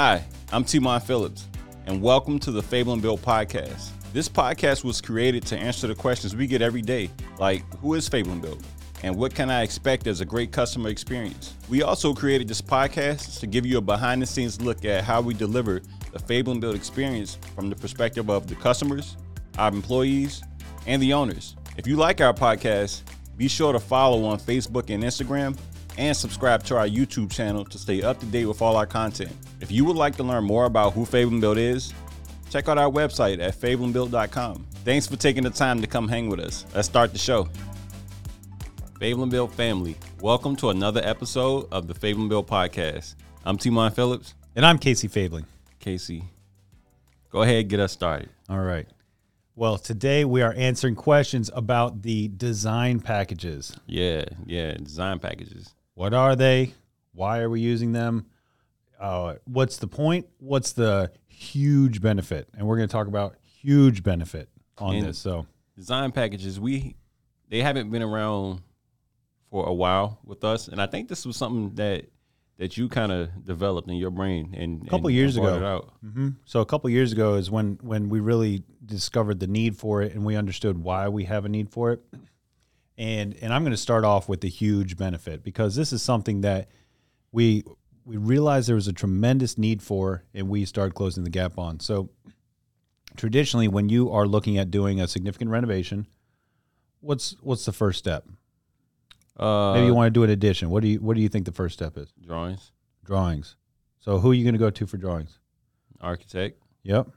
Hi, I'm Timon Phillips, and welcome to the Fabling Built podcast. This podcast was created to answer the questions we get every day, like who is Fabling Built? And what can I expect as a great customer experience? We also created this podcast to give you a behind the scenes look at how we deliver the Fabling Built experience from the perspective of the customers, our employees, and the owners. If you like our podcast, be sure to follow on Facebook and Instagram and subscribe to our YouTube channel to stay up to date with all our content. If you would like to learn more about who Fabling Built is, check out our website at fablingbuilt.com. Thanks for taking the time to come hang with us. Let's start the show. Fabling Built family, welcome to another episode of the Fabling Built podcast. I'm Timon Phillips. And I'm Casey Fabling. Casey, go ahead, get us started. All right. Well, today we are answering questions about the design packages. Yeah, yeah, design packages. What are they? Why are we using them? Uh, what's the point? What's the huge benefit? And we're going to talk about huge benefit on And- this. So, Design packages, we they haven't been around for a while with us, and I think this was something that that you kind of developed in your brain and A couple and years ago. Mhm. so a couple years ago is when when we really discovered the need for it and we understood why we have a need for it. And and I'm going to start off with the huge benefit because this is something that we we realized there was a tremendous need for and we started closing the gap on. So traditionally when you are looking at doing a significant renovation, what's what's the first step? Uh, Maybe you want to do an addition. What do you what do you think the first step is? drawings, Drawings. So who are you going to go to for drawings? architect. Yep.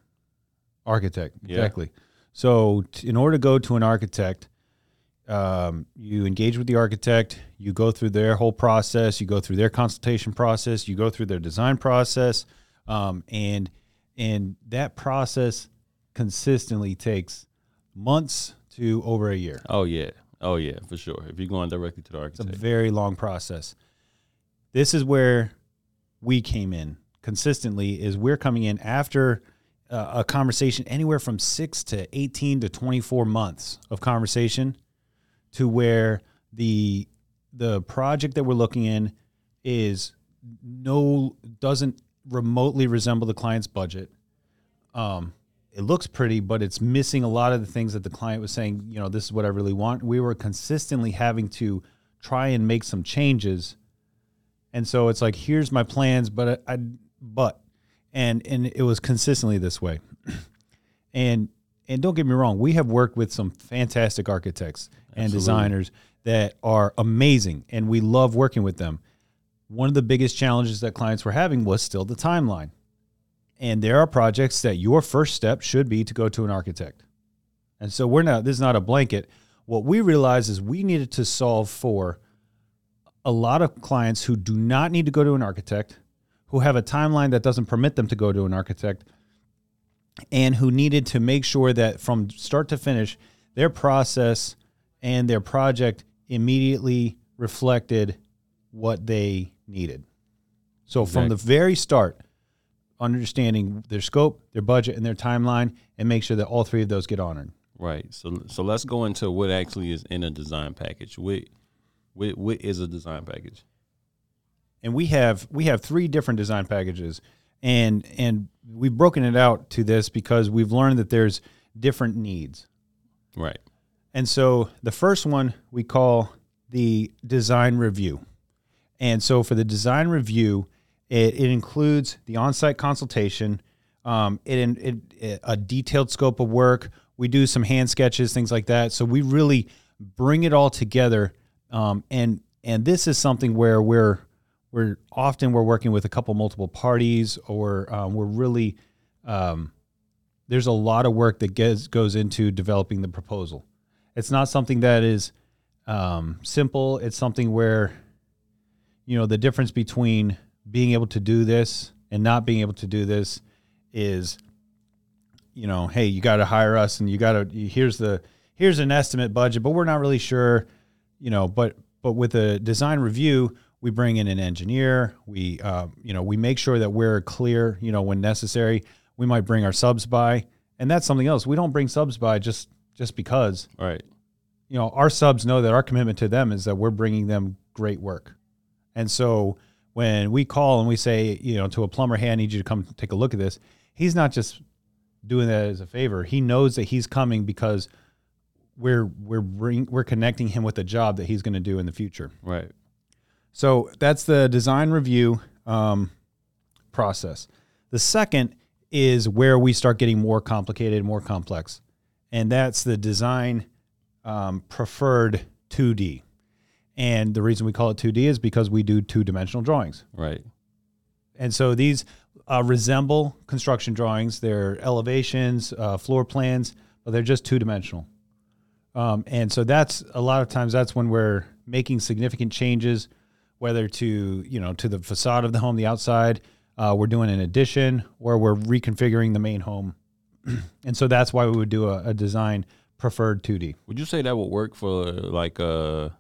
Architect. Yeah. Exactly. So, t- in order to go to an architect, um, you engage with the architect, you go through their whole process, you go through their consultation process, you go through their design process, um, and and that process consistently takes months to over a year. Oh yeah, oh yeah, for sure. If you're going directly to the architect, It's a very long process. This is where we came in consistently is we're coming in after uh, a conversation anywhere from 6 to 18 to 24 months of conversation to where the the project that we're looking in is no doesn't remotely resemble the client's budget. Um it looks pretty, but it's missing a lot of the things that the client was saying, you know, this is what I really want. We were consistently having to try and make some changes. And so it's like, here's my plans, but I, I but and and it was consistently this way. and and don't get me wrong, we have worked with some fantastic architects and Absolutely. designers that are amazing and we love working with them. One of the biggest challenges that clients were having was still the timeline. And there are projects that your first step should be to go to an architect. And so we're not this is not a blanket. What we realized is we needed to solve for a lot of clients who do not need to go to an architect, who have a timeline that doesn't permit them to go to an architect, and who needed to make sure that from start to finish, their process and their project immediately reflected what they needed. So from the very start, understanding their scope, their budget, and their timeline, and make sure that all three of those get honored. right? So so let's go into what actually is in a design package. What what, what is a design package? and we have we have three different design packages and and we've broken it out to this because we've learned that there's different needs. Right. and so the first one we call the design review. And so for the design review it, it includes the on-site consultation. Um, it, it, it a detailed scope of work. We do some hand sketches things like that. So we really bring it all together. Um, and and this is something where we're we're often we're working with a couple multiple parties or um, we're really um, there's a lot of work that gets, goes into developing the proposal. It's not something that is um, simple. It's something where you know the difference between being able to do this and not being able to do this is you know hey you got to hire us and you got to here's the here's an estimate budget but we're not really sure you know but but with a design review we bring in an engineer we uh, you know we make sure that we're clear you know when necessary we might bring our subs by and that's something else we don't bring subs by just just because Right. you know our subs know that our commitment to them is that we're bringing them great work and so when we call and we say, you know, to a plumber, hey, I need you to come take a look at this, he's not just doing that as a favor. He knows that he's coming because we're we're bring, we're connecting him with a job that he's going to do in the future. Right. So that's the design review um, process. The second is where we start getting more complicated, more complex, and that's the design um, preferred 2D. And the reason we call it 2D is because we do two dimensional drawings. Right. And so these uh, resemble construction drawings. They're elevations, uh, floor plans, but they're just two dimensional. Um, and so that's a lot of times that's when we're making significant changes, whether to you know to the facade of the home, the outside. Uh, we're doing an addition, or we're reconfiguring the main home. and so that's why we would do a, a design preferred 2D. Would you say that would work for like a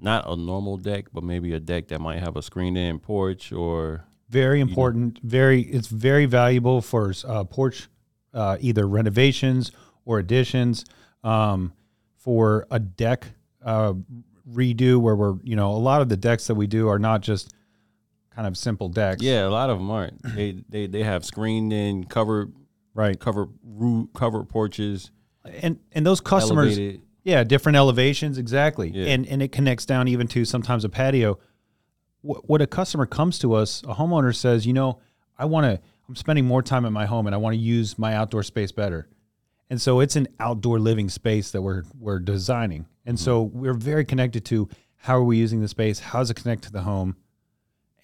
not a normal deck, but maybe a deck that might have a screened-in porch or Very important. Very, it's very valuable for uh, porch, uh, either renovations or additions. Um, for a deck uh, redo, where we're you know a lot of the decks that we do are not just kind of simple decks. yeah, a lot of them aren't. they they they have screened-in covered right. covered roof covered porches, And and those customers, elevated. yeah, different elevations, exactly. Yeah. And and it connects down even to sometimes a patio. Wh- What a customer comes to us, a homeowner says, you know, I want to. I'm spending more time at my home, and I want to use my outdoor space better. And so it's an outdoor living space that we're we're designing. And so we're very connected to how are we using the space? How does it connect to the home?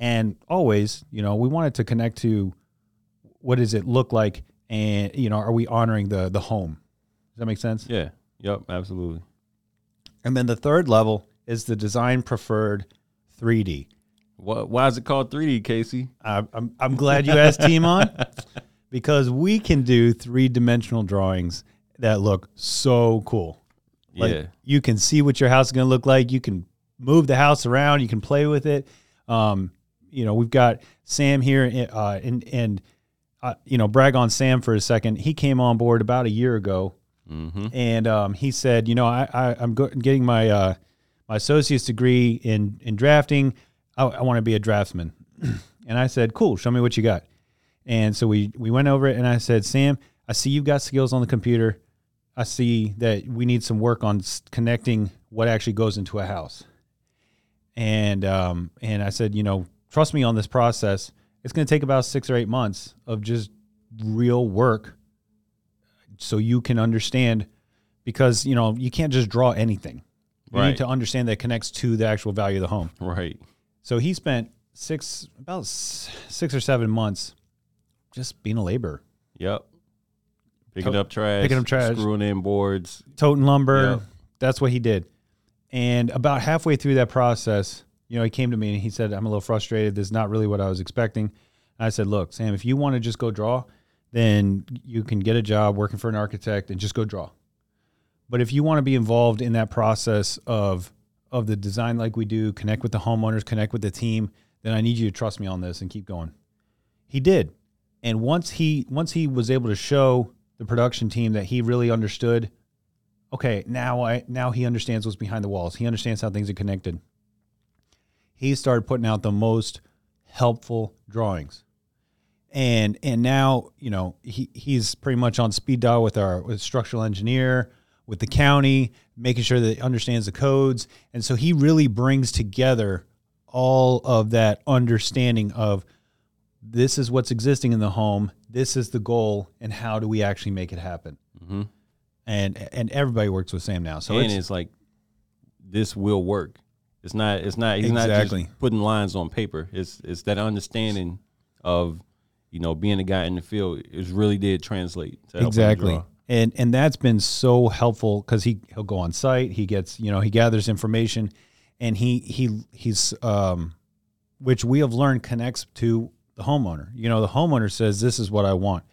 And always, you know, we want it to connect to what does it look like and you know, are we honoring the the home? Does that make sense? Yeah. Yep. Absolutely. And then the third level is the design preferred 3D. What? Why is it called 3D, Casey? I- I'm, I'm glad you asked Timon because we can do three dimensional drawings that look so cool. Like yeah. you can see what your house is going to look like. You can move the house around. You can play with it. Um, you know, we've got Sam here, uh, and and uh, you know, brag on Sam for a second. He came on board about a year ago, Mm-hmm. and um, he said, you know, I, I I'm go- getting my uh, my associate's degree in in drafting. I, I want to be a draftsman, and I said, cool. Show me what you got. And so we we went over it, and I said, Sam, I see you've got skills on the computer. I see that we need some work on connecting what actually goes into a house. And um, and I said, you know, trust me on this process. It's going to take about six or eight months of just real work, so you can understand, because you know you can't just draw anything. You Right. need to understand that connects to the actual value of the home. Right. So he spent six about six or seven months just being a laborer, Yep. Picking To- up trash. picking up trash. Screwing in boards. toting lumber. Yep. That's what he did. And about halfway through that process, you know, he came to me and he said, "I'm a little frustrated. This is not really what I was expecting." And I said, "Look, Sam, if you want to just go draw, then you can get a job working for an architect and just go draw. But if you want to be involved in that process of of the design like we do, connect with the homeowners, connect with the team, then I need you to trust me on this and keep going." He did. And once he once he was able to show the production team that he really understood okay, now I now he understands what's behind the walls. He understands how things are connected. He started putting out the most helpful drawings. And and now, you know, he, he's pretty much on speed dial with our with structural engineer, with the county, making sure that he understands the codes. And so he really brings together all of that understanding of this is what's existing in the home, this is the goal, and how do we actually make it happen? Mm-hmm. and and everybody works with Sam now. So and it's, it's, like this will work. It's not. It's not. He's Exactly. not just putting lines on paper. It's it's that understanding of you know being a guy in the field. It really did translate. To exactly, and and that's been so helpful because he he'll go on site. He gets you know he gathers information, and he he he's um, which we have learned connects to the homeowner. You know the homeowner says this is what I want,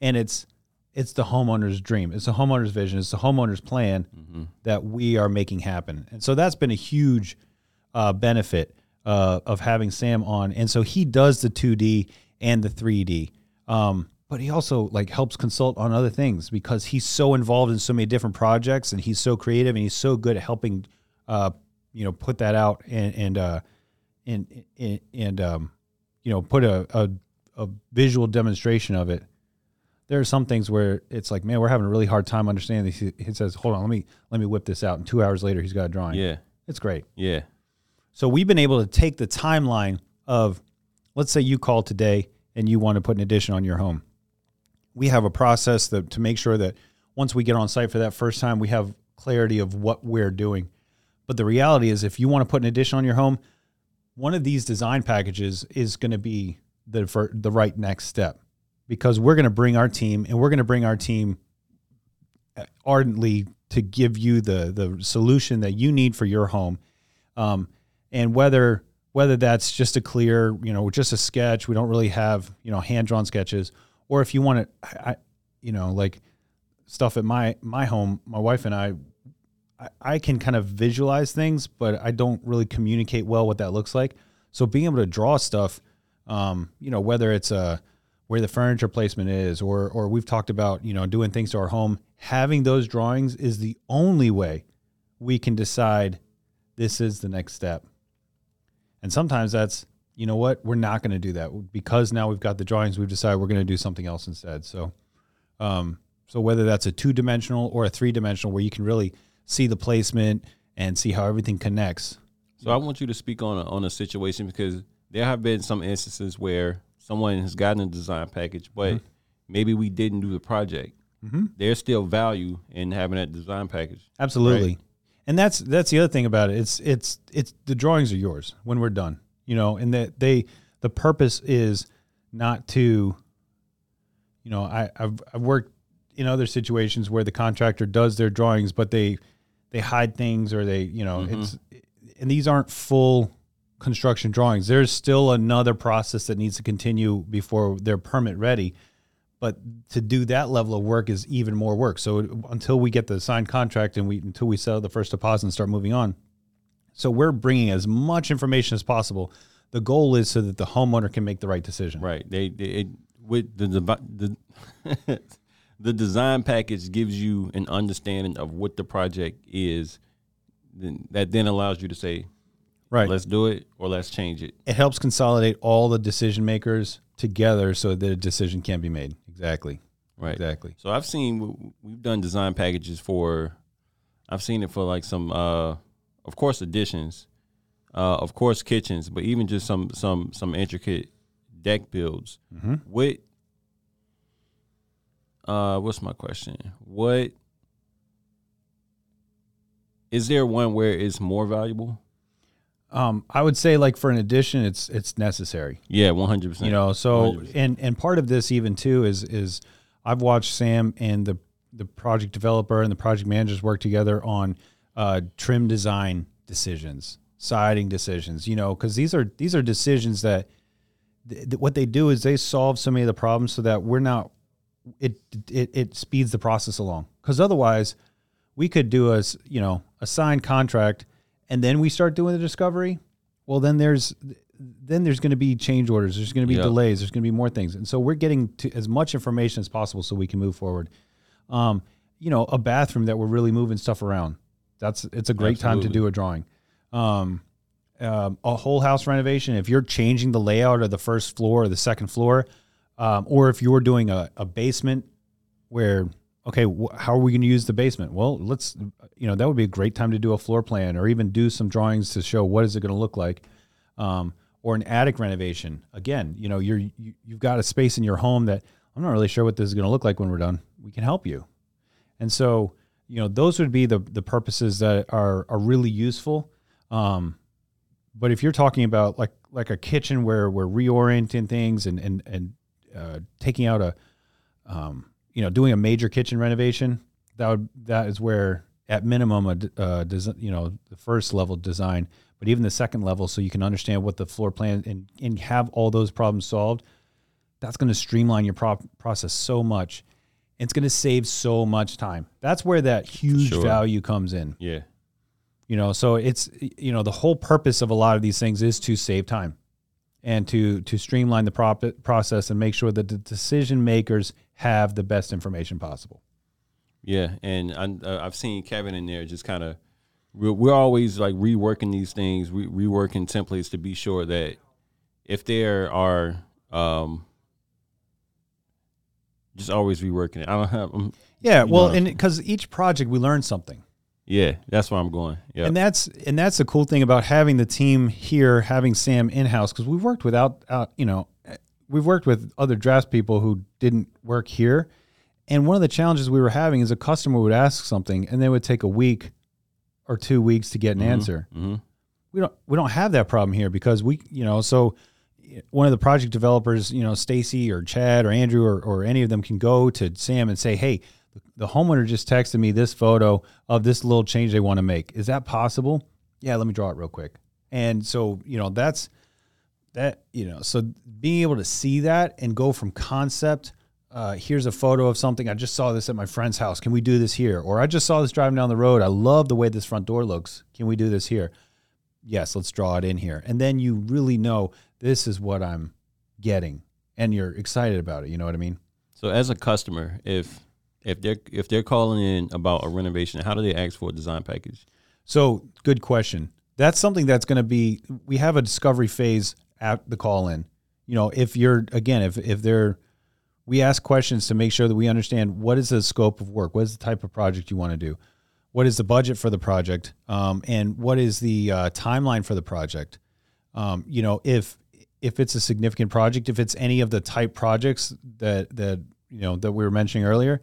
and it's it's the homeowner's dream. It's the homeowner's vision. It's the homeowner's plan Mm-hmm. that we are making happen. And so that's been a huge uh, benefit uh, of having Sam on. And so he does the 2D and the 3D. Um, but he also like helps consult on other things because he's so involved in so many different projects and he's so creative and he's so good at helping, uh, you know, put that out and, and uh, and and, and um, you know, put a, a a visual demonstration of it. There are some things where it's like, man, we're having a really hard time understanding. This. He, he says, "Hold on, let me let me whip this out." And two hours later, he's got a drawing. Yeah. it's great. Yeah. So we've been able to take the timeline of, let's say you call today and you want to put an addition on your home. We have a process that to make sure that once we get on site for that first time, we have clarity of what we're doing. But the reality is, if you want to put an addition on your home, one of these design packages is going to be the for the right next step because we're going to bring our team and we're going to bring our team ardently to give you the the solution that you need for your home. Um, and whether whether that's just a clear you know just a sketch we don't really have you know hand drawn sketches or if you want it I, you know like stuff at my my home my wife and I, I can kind of visualize things but I don't really communicate well what that looks like. So being able to draw stuff um, you know whether it's a where the furniture placement is or or we've talked about you know doing things to our home having those drawings is the only way we can decide this is the next step. And sometimes that's you know what we're not going to do that. Because now we've got the drawings we've decided we're going to do something else instead. So um so whether that's a two dimensional or a three dimensional where you can really see the placement and see how everything connects So I want you to speak on a, on a situation because there have been some instances where someone has gotten a design package, but Mm-hmm. maybe we didn't do the project. There's still value in having that design package. Absolutely. And that's that's the other thing about it. It's it's it's the drawings are yours when we're done. You know, and that they the purpose is not to you know, I I've I've worked in other situations where the contractor does their drawings but they they hide things or they, you know, mm-hmm. it's and these aren't full construction drawings. There's still another process that needs to continue before they're permit ready. But to do that level of work is even more work. So until we get the signed contract and we until we sell the first deposit and start moving on, so we're bringing as much information as possible. The goal is so that the homeowner can make the right decision. Right. They, they it, with the devi- the the design package gives you an understanding of what the project is. Then that then allows you to say, Right. let's do it or let's change it. it helps consolidate all the decision makers together so that a decision can be made. Exactly. Right. Exactly. So I've seen we've done design packages for, I've seen it for like some, uh, of course, additions, uh, of course, kitchens, but even just some some some intricate deck builds. What, uh, what's my question? What is there one where it's more valuable? Um, I would say like for an addition, it's it's necessary. Yeah, one hundred percent. you know so 100%. and and part of this even too is is i've watched sam and the the project developer and the project managers work together on uh, trim design decisions siding decisions you know because these are these are decisions that th- th- what they do is they solve so many of the problems so that we're not it it, it speeds the process along. Because otherwise we could do a you know a signed contract and then we start doing the discovery. Well then there's then there's going to be change orders there's going to be Yep. delays there's going to be more things. And so we're getting to as much information as possible so we can move forward. Um, you know a bathroom that we're really moving stuff around. That's it's a great time to do a drawing. Um, um, a whole house renovation if you're changing the layout of the first floor or the second floor um, or if you're doing a, a basement where okay wh- how are we going to use the basement? Well let's you know that would be a great time to do a floor plan or even do some drawings to show what is it going to look like um, or an attic renovation. Again you know you're you, you've got a space in your home that i'm not really sure what this is going to look like when we're done. We can help you. And so you know those would be the the purposes that are are really useful. Um, but if you're talking about like like a kitchen where we're reorienting things and and and uh, taking out a um, you know doing a major kitchen renovation that would that is where at minimum a uh, desi- you know the first level design but even the second level so you can understand what the floor plan and and have all those problems solved that's going to streamline your pro- process so much it's going to save so much time that's where that huge Sure. value comes in Yeah. you know so it's you know the whole purpose of a lot of these things is to save time and to to streamline the prop- process and make sure that the decision makers have the best information possible Yeah, and I, uh, I've seen Kevin in there just kind of we're, we're always like reworking these things, re- reworking templates to be sure that if there are um, just always reworking it. I don't have. um, Yeah, well, know. and because each project we learn something. Yeah, that's where I'm going. Yeah, And that's and that's the cool thing about having the team here, having Sam in house, because we've worked without, uh, you know, we've worked with other drafts people who didn't work here, and one of the challenges we were having is a customer would ask something and they would take a week or two weeks to get an answer. hmm We don't we don't have that problem here because we, you know, so one of the project developers, you know, Stacy or Chad or Andrew or, or any of them can go to Sam and say, hey. The homeowner just texted me this photo of this little change they want to make. Is that possible? Yeah, let me draw it real quick. And so, you know, that's that, you know, so being able to see that and go from concept, uh, here's a photo of something. I just saw this at my friend's house. Can we do this here? Or I just saw this driving down the road. I love the way this front door looks. Can we do this here? Yes, let's draw it in here. And then you really know this is what I'm getting and you're excited about it. You know what I mean? So as a customer, if if they're if they're calling in about a renovation, how do they ask for a design package? So, good question. That's something that's going to be. We have a discovery phase at the call in. You know, if you're again, if if they're, we ask questions to make sure that we understand what is the scope of work, what is the type of project you want to do, what is the budget for the project, um, and what is the uh, timeline for the project. Um, you know, if if it's a significant project, if it's any of the type projects that that you know that we were mentioning earlier,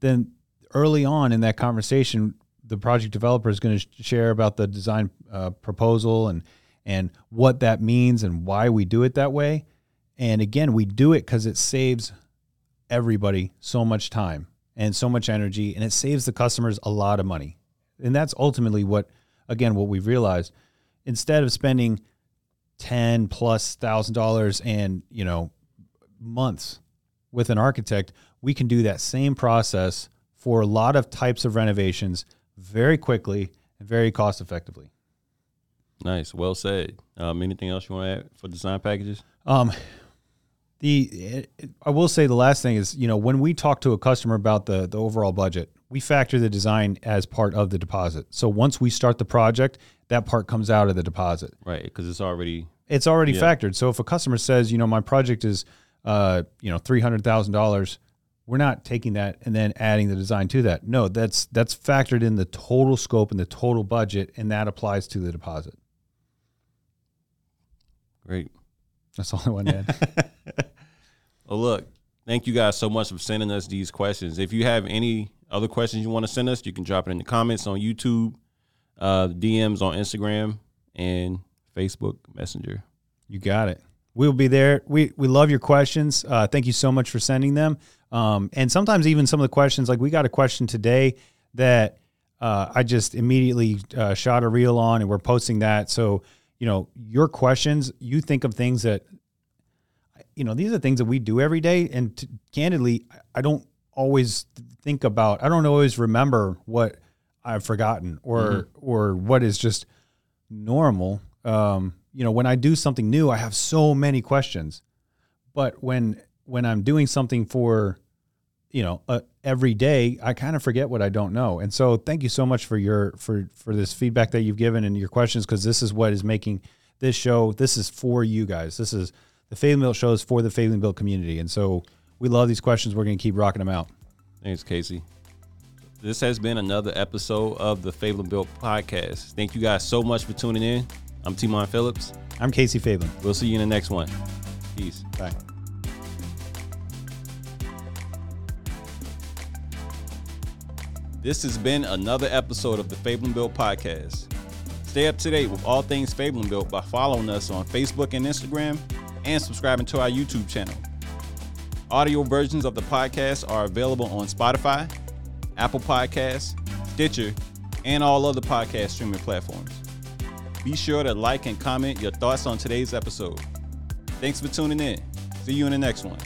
then early on in that conversation, the project developer is going to share about the design uh, proposal and and what that means and why we do it that way. And again, we do it because it saves everybody so much time and so much energy, and it saves the customers a lot of money. And that's ultimately what, again, what we've realized. Instead of spending ten plus thousand dollars and you know months with an architect, we can do that same process for a lot of types of renovations very quickly and very cost effectively. Nice, well said. Um, anything else you want to add for design packages? Um, the it, I will say the last thing is you know when we talk to a customer about the the overall budget, we factor the design as part of the deposit. So once we start the project, that part comes out of the deposit. Right, because it's already It's already Yeah. factored. So if a customer says, you know, my project is, uh, you know, three hundred thousand dollars, we're not taking that and then adding the design to that. No, that's that's factored in the total scope and the total budget, and that applies to the deposit. great. That's all I want to add. Well, look, thank you guys so much for sending us these questions. If you have any other questions you want to send us, you can drop it in the comments on YouTube, uh, DMs on Instagram, and Facebook Messenger. You got it. We'll be there. We we love your questions. Uh, thank you so much for sending them. Um, and sometimes even some of the questions, like we got a question today that uh, I just immediately uh, shot a reel on, and we're posting that. So you know, your questions, you think of things that, you know, these are things that we do every day, and t- candidly, I don't always think about. I don't always remember what I've forgotten or or what is just normal. Um, you know, when I do something new, I have so many questions. But when when I'm doing something for, you know, uh, every day, I kind of forget what I don't know. And so, thank you so much for your for for this feedback that you've given and your questions because this is what is making this show. This is for you guys. This is the Fabling Built show is for the Fabling Built community. And so, we love these questions. We're going to keep rocking them out. Thanks, Casey. This has been another episode of the Fabling Built podcast. Thank you guys so much for tuning in. I'm Timon Phillips. I'm Casey Fabling. We'll see you in the next one. Peace. Bye. This has been another episode of the Fabling Built podcast. Stay up to date with all things Fabling Built by following us on Facebook and Instagram and subscribing to our YouTube channel. Audio versions of the podcast are available on Spotify, Apple Podcasts, Stitcher, and all other podcast streaming platforms. Be sure to like and comment your thoughts on today's episode. Thanks for tuning in. See you in the next one.